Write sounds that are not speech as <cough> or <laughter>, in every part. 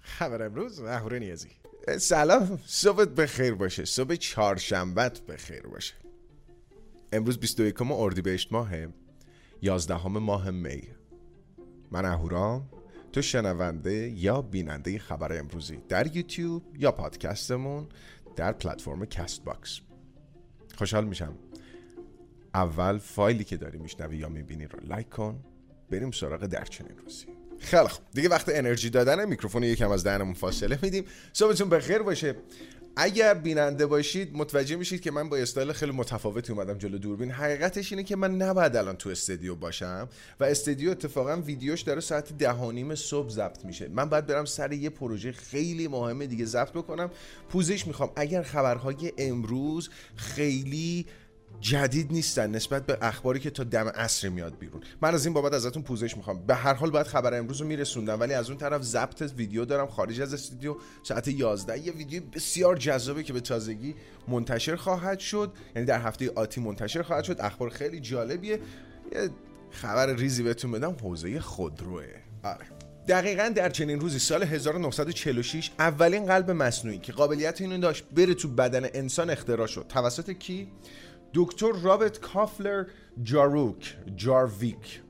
خبر امروز اهورا نیازی. سلام. صبحت بخیر باشه. صبح چهارشنبت بخیر باشه. امروز 21 اردیبهشت ماه 11 ماه می. من اهورام. تو شنونده یا بیننده خبر امروزی در یوتیوب یا پادکستمون در پلتفرم کست باکس خوشحال میشم. اول فایلی که داری میشنوی یا می‌بینی رو like کن. بریم سراغ در چنین روزی خیلی خوب. دیگه وقت انرژی دادن میکروفون یکم از دهنمون فاصله میدیم. صبحتون بخیر باشه. اگر بیننده باشید متوجه میشید که من با استایل خیلی متفاوتی اومدم جلو دوربین. حقیقتش اینه که من نباید الان تو استودیو باشم و استودیو اتفاقا ویدیوش داره ساعت ده نیم صبح ضبط میشه. من باید برم سر یه پروژه خیلی مهمه دیگه ضبط بکنم. پوزش می‌خوام. اگر خبرهای امروز خیلی جدید نیستن نسبت به اخباری که تا دم عصر میاد بیرون. من از این بابت ازتون پوزش می‌خوام. به هر حال باید خبر امروز رو میرسوندم ولی از اون طرف ضبط ویدیو دارم خارج از استودیو. ساعت 11 یه ویدیو بسیار جذابه که به تازگی منتشر خواهد شد. یعنی در هفته آتی منتشر خواهد شد. اخبار خیلی جالبیه. یه خبر ریزی بهتون بدم حوزه خودروه. آره. دقیقا در چنین روزی سال 1946 اولین قلب مصنوعی که قابلیت اینو داشت بره تو بدن انسان اختراع شد. توسط کی؟ دکتر رابرت کافلر جاروک جارویک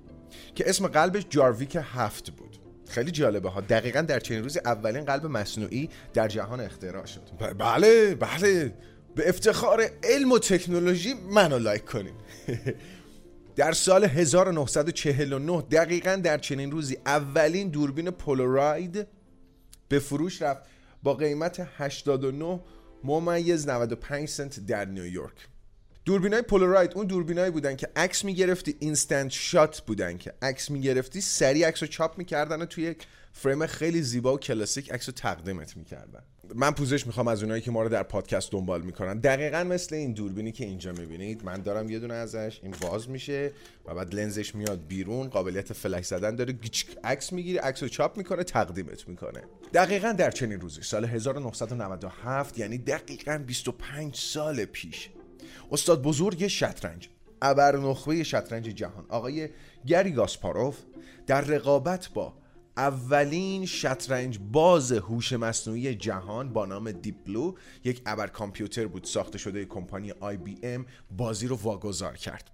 که اسم قلبش جارویک هفت بود. خیلی جالبه ها. دقیقا در چنین روزی اولین قلب مصنوعی در جهان اختراع شد. بله بله. به افتخار علم و تکنولوژی منو لایک کنین. <laughs> در سال 1949 دقیقا در چنین روزی اولین دوربین پولوراید به فروش رفت با قیمت 89 ممیز 95 سنت در نیویورک. دوربینای پولاراید اون دوربینایی بودن که عکس می‌گرفتی instant shot بودن که عکس می‌گرفتی سریع عکس رو چاپ می‌کردن و توی یک فریم خیلی زیبا و کلاسیک عکس رو تقدیمت می‌کردن. من پوزش می‌خوام از اونایی که ما رو در پادکست دنبال می‌کنن. دقیقا مثل این دوربینی که اینجا می‌بینید من دارم یه دونه ازش این باز میشه و بعد لنزش میاد بیرون قابلیت فلش زدن داره عکس می‌گیره عکس رو چاپ می‌کنه تقدیمت می‌کنه. دقیقا در چنین روزی سال 1997 یعنی دقیقا 25 سال پیش استاد بزرگ شطرنج ابر نخبه شطرنج جهان آقای گری کاسپاروف در رقابت با اولین شطرنج باز هوش مصنوعی جهان با نام دیپ بلو یک ابر کامپیوتر بود ساخته شده کمپانی آی بی ام بازی رو واگذار کرد.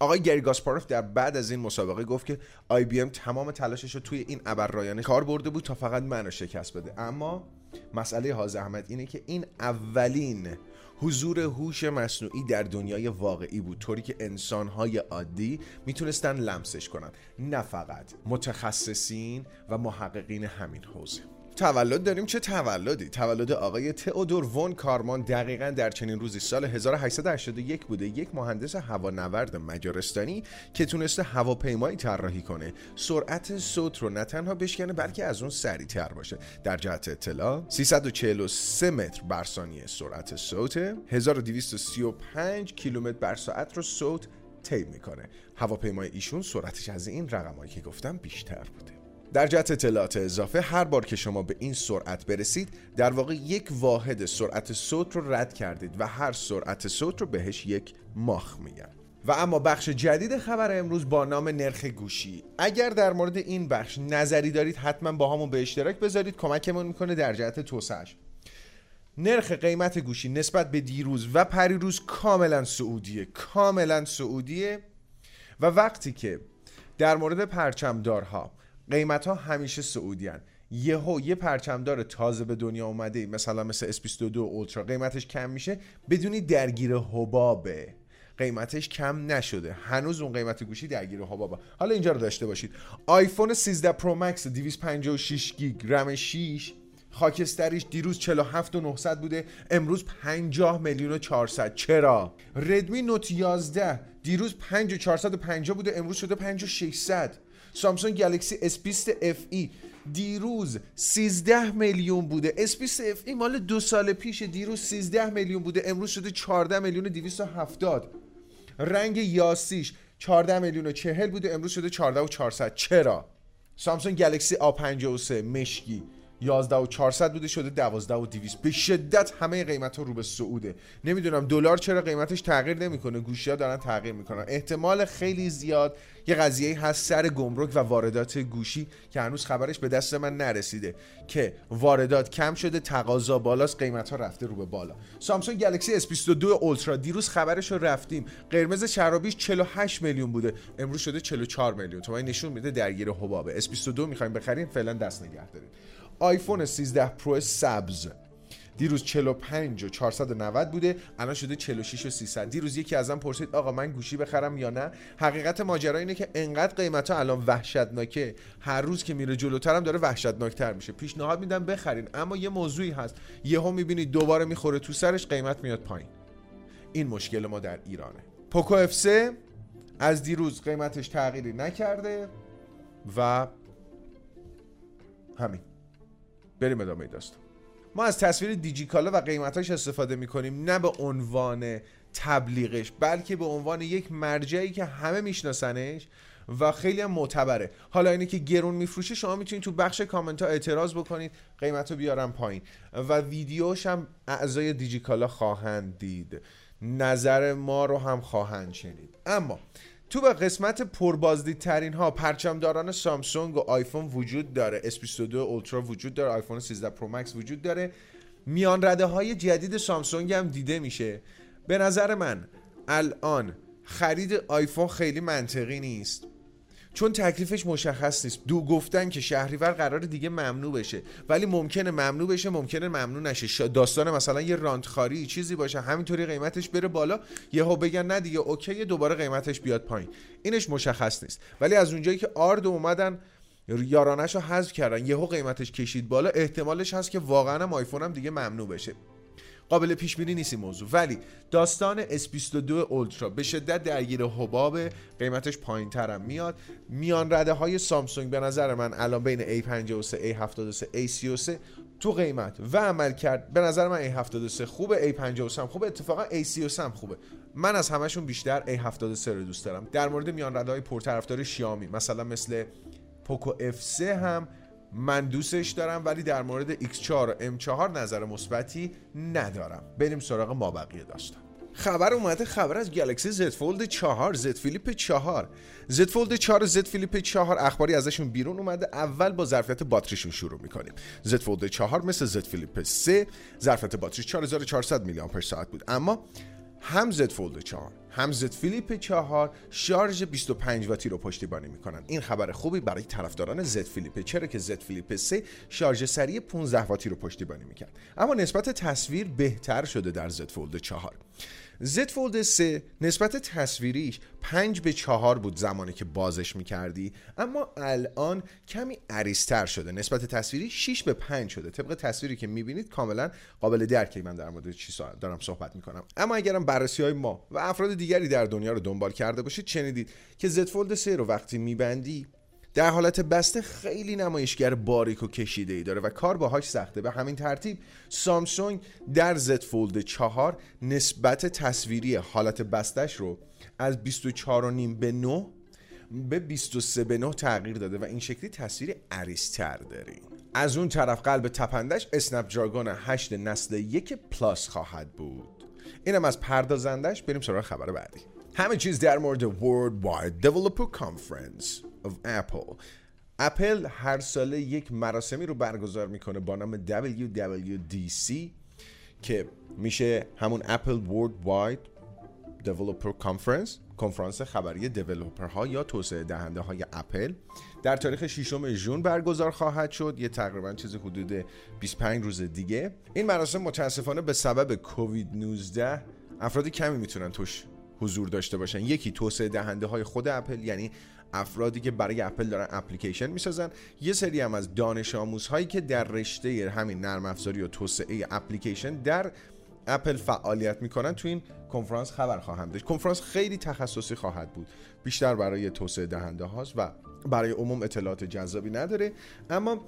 آقای گری کاسپاروف در بعد از این مسابقه گفت که آی بی ام تمام تلاشش رو توی این ابر رایانه کار برده بود تا فقط منو شکست بده. اما مسئله حاضر احمد اینه که این اولین حضور هوش مصنوعی در دنیای واقعی بود طوری که انسانهای عادی می‌تونستن لمسش کنن. نه فقط. متخصصین و محققین همین حوزه. تولد داریم چه تولدی؟ تولد آقای تئودور وون کارمان دقیقا در چنین روزی سال 1881 بوده. یک مهندس هوانورد مجارستانی که تونسته هواپیمایی طراحی کنه. سرعت صوت رو نه تنها بشکنه بلکه از اون سریعتر باشه. در جهت اطلاع 343 متر بر ثانیه سرعت صوت 1235 کیلومتر بر ساعت رو صوت طی می‌کنه. هواپیمای ایشون سرعتش از این رقمایی که گفتم بیشتر بوده. در جهت اطلاعات اضافه هر بار که شما به این سرعت برسید در واقع یک واحد سرعت صوت رو رد کردید و هر سرعت صوت رو بهش یک ماخ میگن. و اما بخش جدید خبر امروز با نام نرخ گوشی. اگر در مورد این بخش نظری دارید حتما با همون به اشتراک بذارید کمکمون می‌کنه در جهت توسعهش. نرخ قیمت گوشی نسبت به دیروز و پریروز کاملا سعودیه کاملا سعودیه. و وقتی که در مورد پرچمدارها قیمت ها همیشه سعودی هن. یهو یه پرچمدار تازه به دنیا اومده مثلا مثل S22 اولترا قیمتش کم میشه بدونی درگیر حبابه. قیمتش کم نشده. هنوز اون قیمت گوشی درگیر حبابه. حالا اینجا رو داشته باشید. آیفون 13 پرو مکس 256 گیگ رم 6 خاکستریش دیروز 47 و 900 بوده. امروز 50 میلیون و 400 چرا؟ ردمی نوت 11 دیروز 5 و 450 بوده. امروز شده 5 و 600 سامسونگ گلکسی S20 FE دیروز 13 میلیون اسپیس S20 FE مال دو سال پیش دیروز 13 میلیون بوده. امروز شده 14 میلیون 270 رنگ یاسیش 14 میلیون و 40 بوده. امروز شده 14 و 400 چرا؟ سامسونگ گلکسی A53 مشکی. 11 و 400 بوده شده 12 و 200 به شدت همه قیمت ها رو به صعوده. نمی‌دونم دلار چرا قیمتش تغییر نمی‌کنه. گوشی ها دارن تغییر می‌کنن. احتمال خیلی زیاد یه قضیه هست سر گمرک و واردات گوشی که هنوز خبرش به دست من نرسیده که واردات کم شده تقاضا بالاست قیمت ها رفته رو به بالا. سامسونگ گلکسی S22 اولترا دیروز خبرش رو رفتیم. قرمز شرابیش 48 میلیون بوده. امروز شده 44 میلیون. تو نشون میده درگیر حبابه. S22 می‌خوایم بخریم فعلا دست نگه داریم آیفون 13 پرو سبز. دیروز 45 و 490 بوده الان شده 46 و 300 دیروز یکی ازم پرسید آقا من گوشی بخرم یا نه؟ حقیقت ماجرا اینه که انقدر قیمت ها الان وحشتناکه. هر روز که میره جلوتر هم داره وحشتناکتر میشه. پیشنهاد میدم بخرین. اما یه موضوعی هست. یهو می‌بینید دوباره می‌خوره تو سرش قیمت میاد پایین. این مشکل ما در ایرانه. پوکو اف 3 از دیروز قیمتش تغییری نکرده و همین. بریم ادامه داستان. ما از تصویر دیجیکالا و قیمتاش استفاده می‌کنیم نه به عنوان تبلیغش بلکه به عنوان یک مرجعی که همه میشناسنش و خیلی هم معتبره. حالا اینه که گرون میفروشه شما می‌تونید تو بخش کامنت ها اعتراض بکنید قیمت رو بیارم پایین. و ویدیوش هم اعضای دیجیکالا خواهند دید. نظر ما رو هم خواهند شنید. اما تو به قسمت پربازدیدترین ها پرچمداران سامسونگ و آیفون وجود داره. S22 اولترا وجود داره آیفون 13 پرو مکس وجود داره. میان رده های جدید سامسونگ هم دیده میشه. به نظر من الان خرید آیفون خیلی منطقی نیست. چون تکلیفش مشخص نیست. گفتن که شهریور قرار دیگه ممنوع بشه. ولی ممکنه ممنوع بشه ممکنه ممنوع نشه. داستان مثلا یه رانتخاری چیزی باشه همینطوری قیمتش بره بالا. یهو بگن نه دیگه اوکی دوباره قیمتش بیاد پایین. اینش مشخص نیست. ولی از اونجایی که آرد اومدن یارانش رو حذف کردن یهو قیمتش کشید بالا احتمالش هست که واقعا هم آیفون هم دیگه ممنوع بشه. قابل پیش بینی نیست این موضوع. ولی داستان S22 اولترا به شدت درگیر حباب قیمتش پایین ترم میاد. میان رده های سامسونگ به نظر من الان بین A53 A73 A33 تو قیمت. و عمل کرد. به نظر من A73 خوبه A53 هم خوبه اتفاقا A33 هم خوبه. من از همشون بیشتر A73 رو دوست دارم. در مورد میان رده های پرطرفدار شیامی مثلا مثل پوکو F3 هم من دوستش دارم ولی در مورد X4 و M4 نظر مثبتی ندارم. بریم سراغ ما بقیه داشتم خبر اومده خبر از گلکسی زد فولد 4 زد فیلیپ 4 زد فولد 4 زد فلیپ 4 اخباری ازشون بیرون اومده. اول با ظرفیت باتریشون شروع می‌کنیم. زد فولد 4 مثل زد فلیپ 3 ظرفیت باتری 4400 میلی آمپر ساعت بود. اما هم زد فولد 4 هم زد فلیپ 4 شارژ 25 واتی رو پشتیبانی می‌کنن. این خبر خوبی برای طرفداران زد فلیپ چرا که زد فلیپ 3 شارژ سریع 15 واتی رو پشتیبانی می‌کرد. اما نسبت تصویر بهتر شده در زد فولد 4 زد فولد 3 نسبت تصویریش 5 به 4 بود زمانی که بازش می‌کردی. اما الان کمی عریضتر شده. نسبت تصویری 6 به 5 شده. طبق تصویری که می‌بینید کاملا قابل درکه. من در مورد چی دارم صحبت می‌کنم. اما اگرم بررسی های ما و افراد دیگری در دنیا رو دنبال کرده باشید شنیدید که زد فولد 3 رو وقتی میبندی در حالت بسته خیلی نمایشگر باریک و کشیده ای داره و کار باهاش سخته. به همین ترتیب سامسونگ در زد فولد 4 نسبت تصویری حالت بستش رو از 24.5 به 9 به 23 به 9 تغییر داده و این شکلی تصویر عریضتر داریم. از اون طرف قلب تپندش اسنپ دراگون 8 نسل یک پلاس خواهد بود. اینم از پردازندش بریم سراغ خبر بعدی. همه چیز در مورد World Wide Developer Conference. Apple. اپل هر ساله یک مراسمی رو برگزار می‌کنه با نام WWDC که میشه همون اپل World Wide Developer Conference کنفرانس خبری دیولوپر ها یا توسعه دهنده های اپل در تاریخ 6 ژون برگزار خواهد شد. یه تقریبا چیز حدود 25 روز دیگه. این مراسم متاسفانه به سبب کووید 19 افرادی کمی می‌تونن توش حضور داشته باشن. یکی توسعه دهنده های خود اپل یعنی افرادی که برای اپل دارن اپلیکیشن می‌سازن. یه سری هم از دانش آموزهایی که در رشته همین نرم افزاری و توسعه اپلیکیشن در اپل فعالیت می‌کنن تو این کنفرانس خبر خواهند داشت. کنفرانس خیلی تخصصی خواهد بود. بیشتر برای توسعه دهنده هاست و برای عموم اطلاعات جذابی نداره. اما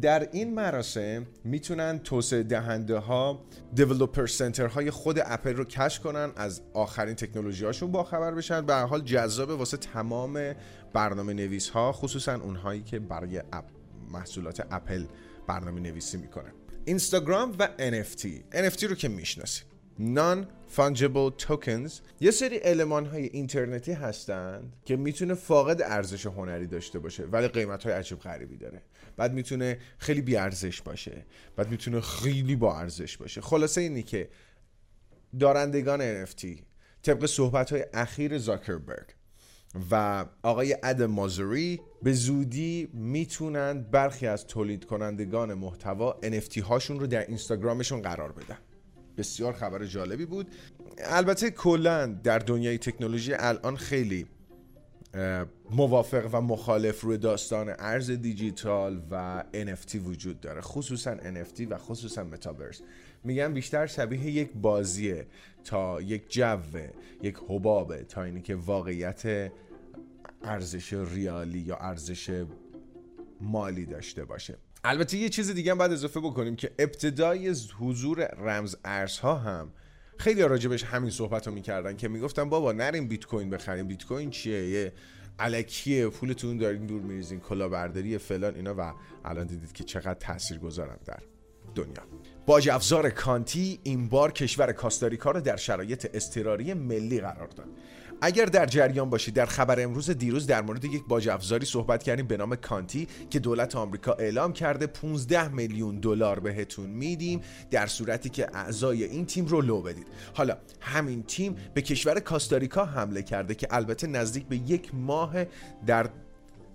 در این مراسم می‌تونن توسعه دهنده ها دیولوپر سنتر های خود اپل رو کشف کنن از آخرین تکنولوژی هاشون با خبر بشن. به حال جذاب واسه تمام برنامه نویس ها خصوصا اونهایی که برای اپ محصولات اپل برنامه نویسی می‌کنه اینستاگرام و NFT NFT رو که می‌شناسیم. نان فانجبل توکنز یه سری علمان های اینترنتی هستند که می‌تونه فاقد ارزش هنری داشته باشه ولی قیمت های عجیب غریبی داره. بعد می‌تونه خیلی بی ارزش باشه. بعد می‌تونه خیلی با ارزش باشه. خلاصه اینی که دارندگان NFT طبق صحبت های اخیر زاکربرگ و آقای اد مازوری به زودی می‌تونن برخی از تولید کنندگان محتوا NFT هاشون رو در اینستاگرامشون قرار بدن. بسیار خبر جالبی بود. البته کلا در دنیای تکنولوژی الان خیلی موافق و مخالف روی داستان ارز دیجیتال و NFT وجود داره خصوصا NFT و خصوصا متاورس میگن بیشتر شبیه یک بازیه تا یک جوه یک حبابه تا اینی که واقعیت ارزش ریالی یا ارزش مالی داشته باشه. البته یه چیز دیگه هم باید اضافه بکنیم که ابتدای حضور رمز ارزها هم خیلی راجبش همین صحبت رو می‌کردن که می‌گفتن بابا نریم بیت کوین بخریم. بیت کوین چیه؟ یه علکیه پولتون دارین دور میریزین کلاهبرداری فلان اینا. و الان دیدید که چقدر تاثیر گذارن در دنیا. باج افزار کانتی این بار کشور کاستاریکا رو در شرایط اضطراری ملی قرار داد. اگر در جریان باشید در خبر امروز دیروز در مورد یک باج افزاری صحبت کردیم به نام کانتی که دولت آمریکا اعلام کرده 15 میلیون دلار بهتون میدیم در صورتی که اعضای این تیم رو لو بدید. حالا همین تیم به کشور کاستاریکا حمله کرده که البته نزدیک به یک ماه در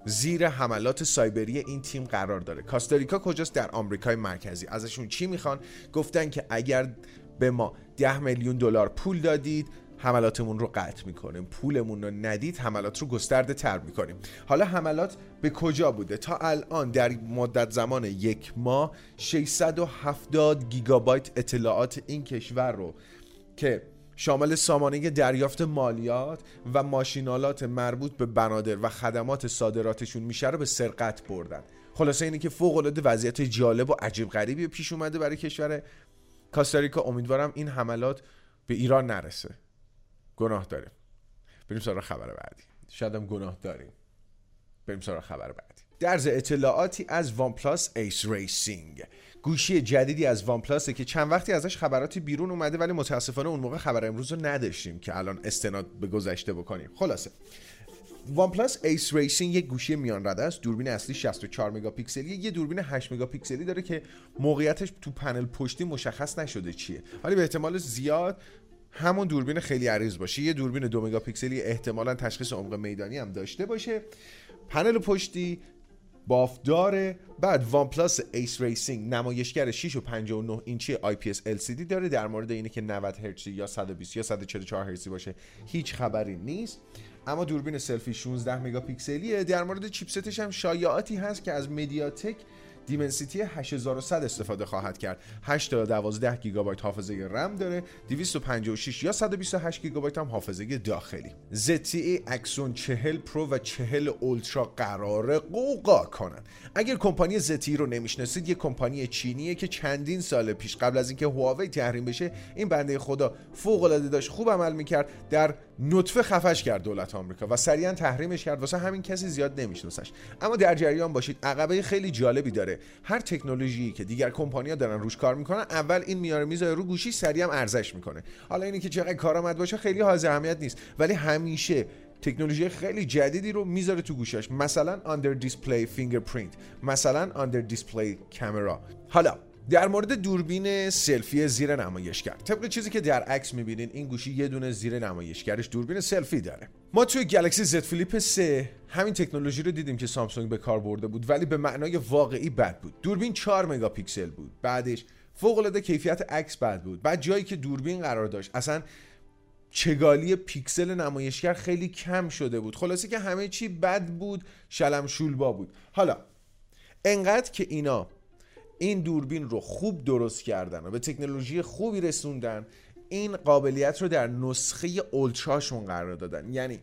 زیر حملات سایبری این تیم قرار داره. کاستاریکا کجاست؟ در آمریکای مرکزی. ازشون چی می‌خوان؟ گفتن که اگر به ما 10 میلیون دلار پول دادید حملاتمون رو قطع می‌کنیم. پولمون رو ندید حملات رو گسترده تر می‌کنیم. حالا حملات به کجا بوده؟ تا الان در مدت زمان یک ماه 670 گیگابایت اطلاعات این کشور رو که شامل سامانه دریافت مالیات و ماشین‌آلات مربوط به بنادر و خدمات صادراتشون میشه رو به سرقت بردن. خلاصه اینه که فوق العاده وضعیت جالب و عجیب غریبی پیش اومده برای کشور کاستاریکا. امیدوارم این حملات به ایران نرسه. گناه داریم. بریم سراغ خبر بعدی. شاید هم گناه داریم. بریم سراغ خبر بعدی. درز اطلاعاتی از وان پلاس ایس ریسینگ. گوشی جدیدی از وان پلاسه که چند وقتی ازش خبراتی بیرون اومده ولی متاسفانه اون موقع خبر امروز رو نداشتیم که الان استناد به گذشته بکنیم. خلاصه. وان پلاس ایس ریسینگ یک گوشی میان رده است. دوربین اصلی 64 مگاپیکسلی. یه دوربین 8 مگاپیکسلی داره که موقعیتش تو پنل پشتی مشخص نشده چیه. ولی به احتمال زیاد همون دوربین خیلی عریض باشه. یه دوربین دو مگاپیکسلی احتمالا تشخیص عمق میدانی هم داشته باشه. پنل پشتی بافدار بعد وان پلاس ایس ریسینگ نمایشگر 6 و 59 اینچی IPS LCD داره در مورد اینه که 90 هرتزی یا 120 یا 144 هرتزی باشه هیچ خبری نیست. اما دوربین سلفی 16 مگاپیکسلیه. در مورد چیپستش هم شایعاتی هست که از مدیاتک دیمنسیتی 8100 استفاده خواهد کرد. 8 تا 12 گیگابایت حافظه رم داره 256 یا 128 گیگابایت هم حافظه داخلی. ZTE اکسون 40 پرو و 40 اولترا قرار غوغا کنن. اگر کمپانی ZTE رو نمی‌شناسید یه کمپانی چینیه که چندین سال پیش قبل از اینکه هواوی تحریم بشه این بنده خدا فوق العاده داشت خوب عمل می‌کرد. در نطفه خفش کرد دولت آمریکا و سریعا تحریمش کرد واسه همین کسی زیاد نمیشناسش. اما در جریان باشید عقبه خیلی جالبی داره. هر تکنولوژی که دیگر کمپانی‌ها دارن روش کار می‌کنن اول این میاره می‌ذاره رو گوشی سریع هم ارزش می‌کنه. حالا اینی که چقدر کارآمد باشه خیلی حاضر اهمیت نیست. ولی همیشه تکنولوژی خیلی جدیدی رو می‌ذاره تو گوشیش مثلا under display fingerprint مثلا under display camera حالا در مورد دوربین سلفی زیر نمایشگر طبق چیزی که در عکس می‌بینین این گوشی یه دونه زیر نمایشگرش دوربین سلفی داره. ما توی گلکسی زد فلیپ 3 همین تکنولوژی رو دیدیم که سامسونگ به کار برده بود ولی به معنای واقعی بد بود. دوربین 4 مگاپیکسل بود بعدش فوق العاده کیفیت عکس بد بود. بعد جایی که دوربین قرار داشت اصلا چگالی پیکسل نمایشگر خیلی کم شده بود. خلاصه که همه چی بد بود شلم شولبا بود. حالا انقدر که اینا این دوربین رو خوب درست کردن و به تکنولوژی خوبی رسوندن این قابلیت رو در نسخه اولتراشون قرار دادن. یعنی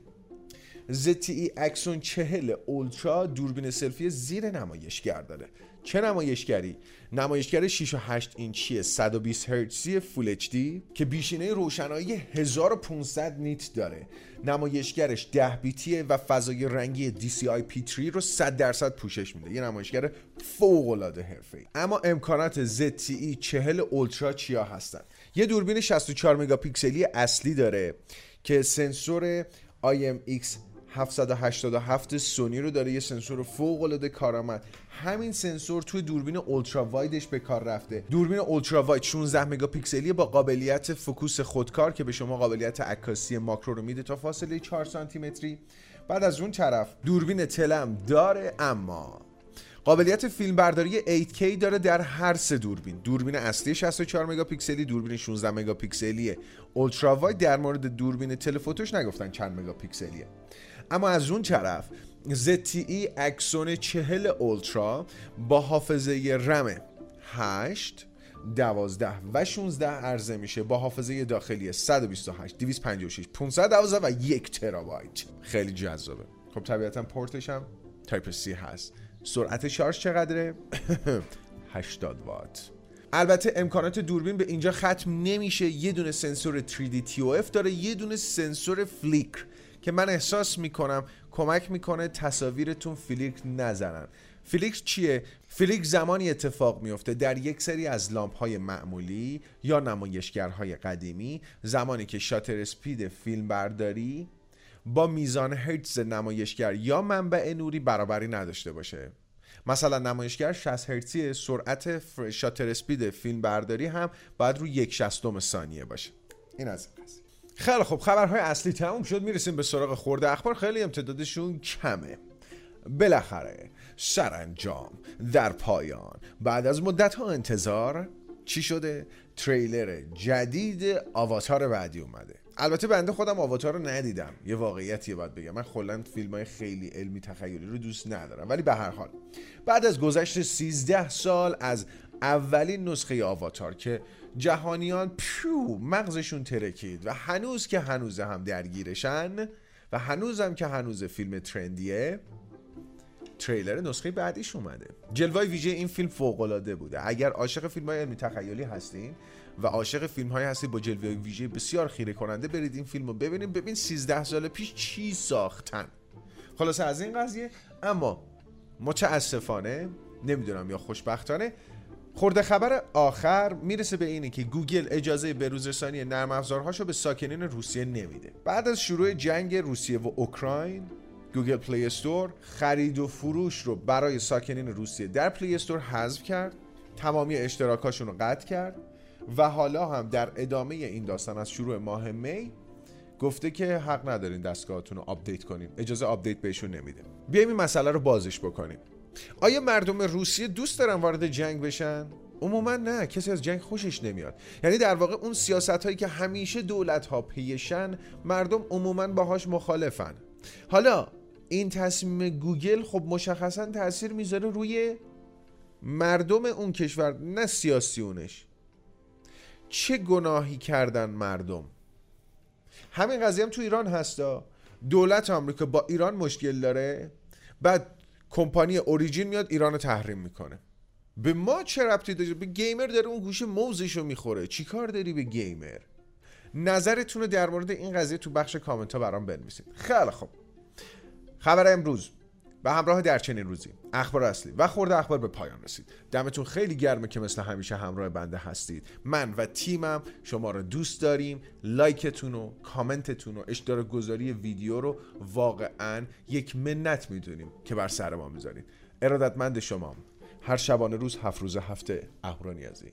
ZTE اکسون 40 اولترا دوربین سلفی زیر نمایشگر داره چه نمایشگری؟ نمایشگر 6 و 8 اینچی 120 هرتزی فول اچ دی که بیشینه روشنایی 1500 نیت داره. نمایشگرش 10 بیتیه و فضای رنگی DCI P3 رو 100 درصد پوشش میده. یه نمایشگر فوق العاده حرفه‌ای. اما امکانات ZTE 40 اولترا چیا هستن؟ یه دوربین 64 مگاپیکسلی اصلی داره که سنسور IMX 787 سونی رو داره یه سنسور فوق العاده کارآمد. همین سنسور توی دوربین ultra wide ش به کار رفته. دوربین ultra wide 16 مگاپیکسلی با قابلیت فوکوس خودکار که به شما قابلیت عکاسی ماکرو رو میده تا فاصله 4 سانتی متری. بعد از اون طرف دوربین تلم داره اما قابلیت فیلم برداری 8K داره در هر سه دوربین. دوربین اصلی 64 مگاپیکسلی دوربین 16 مگاپیکسلی اولترا واید در مورد دوربین تلفوتوش نگفتن چند مگاپیکسلیه. اما از اون طرف ZTE اکسون 40 اولترا با حافظه رم 8 12 و 16 عرضه میشه با حافظه داخلی 128 256 512 و یک ترابایت. خیلی جذابه. خب طبیعتا پورتش هم type C هست. سرعت شارژ چقدره؟ <laughs> 80 وات. البته امکانات دوربین به اینجا ختم نمیشه. یه دونه سنسور 3D TOF داره یه دونه سنسور flicker که من احساس می‌کنم کمک می‌کنه تصاویرتون flick نزنن. flick چیه؟ flick زمانی اتفاق میفته در یک سری از لامپ های معمولی یا نمایشگرهای قدیمی زمانی که shutter speed فیلم برداری با میزان هرتز نمایشگر یا منبع نوری برابری نداشته باشه. مثلا نمایشگر 60 هرتزی سرعت شاتر اسپید فیلم برداری هم باید رو یک شستم ثانیه باشه. این از این خیلی خب خبرهای اصلی تموم شد. می‌رسیم به سراغ خورده اخبار. خیلی امتدادشون کمه. بالاخره سرانجام در پایان. بعد از مدت ها انتظار چی شده؟ تریلر جدید آواتار بعدی اومده. البته بنده خودم آواتار رو ندیدم. یه واقعیتی باید بگم. من کلا فیلم های خیلی علمی تخیلی رو دوست ندارم. ولی به هر حال بعد از گذشت 13 سال از اولین نسخه آواتار که جهانیان پیو مغزشون ترکید و هنوز که هنوز هم درگیرشن و هنوز هم که هنوز فیلم ترندیه تریلر نسخه بعدیش اومده. جلوه ویژه این فیلم فوق العاده بوده. اگر عاشق فیلم های علمی تخیلی هستین و عاشق فیلم های هستید با جلوه ویژه بسیار خیره کننده برید این فیلم رو ببینید. ببین 13 سال پیش چی ساختن. خلاصه از این قضیه اما متاسفانه نمی‌دونم یا خوشبختانه خرده خبر آخر می‌رسه به اینه که گوگل اجازه بروزرسانی نرم افزارهاشو به ساکنین روسیه نمیده. بعد از شروع جنگ روسیه و اوکراین گوگل پلی استور خرید و فروش رو برای ساکنین روسیه در پلی استور حذف کرد تمامی اشتراکاشون رو قطع کرد و حالا هم در ادامه این داستان از شروع ماه می گفته که حق ندارین دستگاهاتون رو update کنین. اجازه update بهشون نمیده. بیایم این مسئله رو بازش بکنیم. آیا مردم روسیه دوست دارن وارد جنگ بشن؟ عموما نه کسی از جنگ خوشش نمیاد. یعنی در واقع اون سیاست هایی که همیشه دولت ها پیشن مردم عموما باهاش مخالفن. حالا این تصمیم گوگل خب مشخصا تاثیر می‌ذاره روی مردم اون کشور نه سیاسیونش چه گناهی کردن مردم؟ همین قضیه هم تو ایران هستا. دولت آمریکا با ایران مشکل داره. بعد کمپانی اوریجین میاد ایران تحریم می‌کنه. به ما چه ربطی داره؟ به gamer داره اون گوشه موزش رو می‌خوره. چیکار داری به gamer؟ نظرتون رو در مورد این قضیه تو بخش کامنت ها برام بنویسید. خیلی خوب. خبر امروز. به همراه در چنین روزی. اخبار اصلی و خورده اخبار به پایان رسید. دمتون خیلی گرمه که مثل همیشه همراه بنده هستید. من و تیمم شما رو دوست داریم. لایکتون و کامنتتون و اشتراک گذاری ویدیو رو واقعا یک منت می‌دونیم که بر سر ما می‌ذارید. ارادتمند شما. هر شبانه روز هفت روز هفته اهورانیازی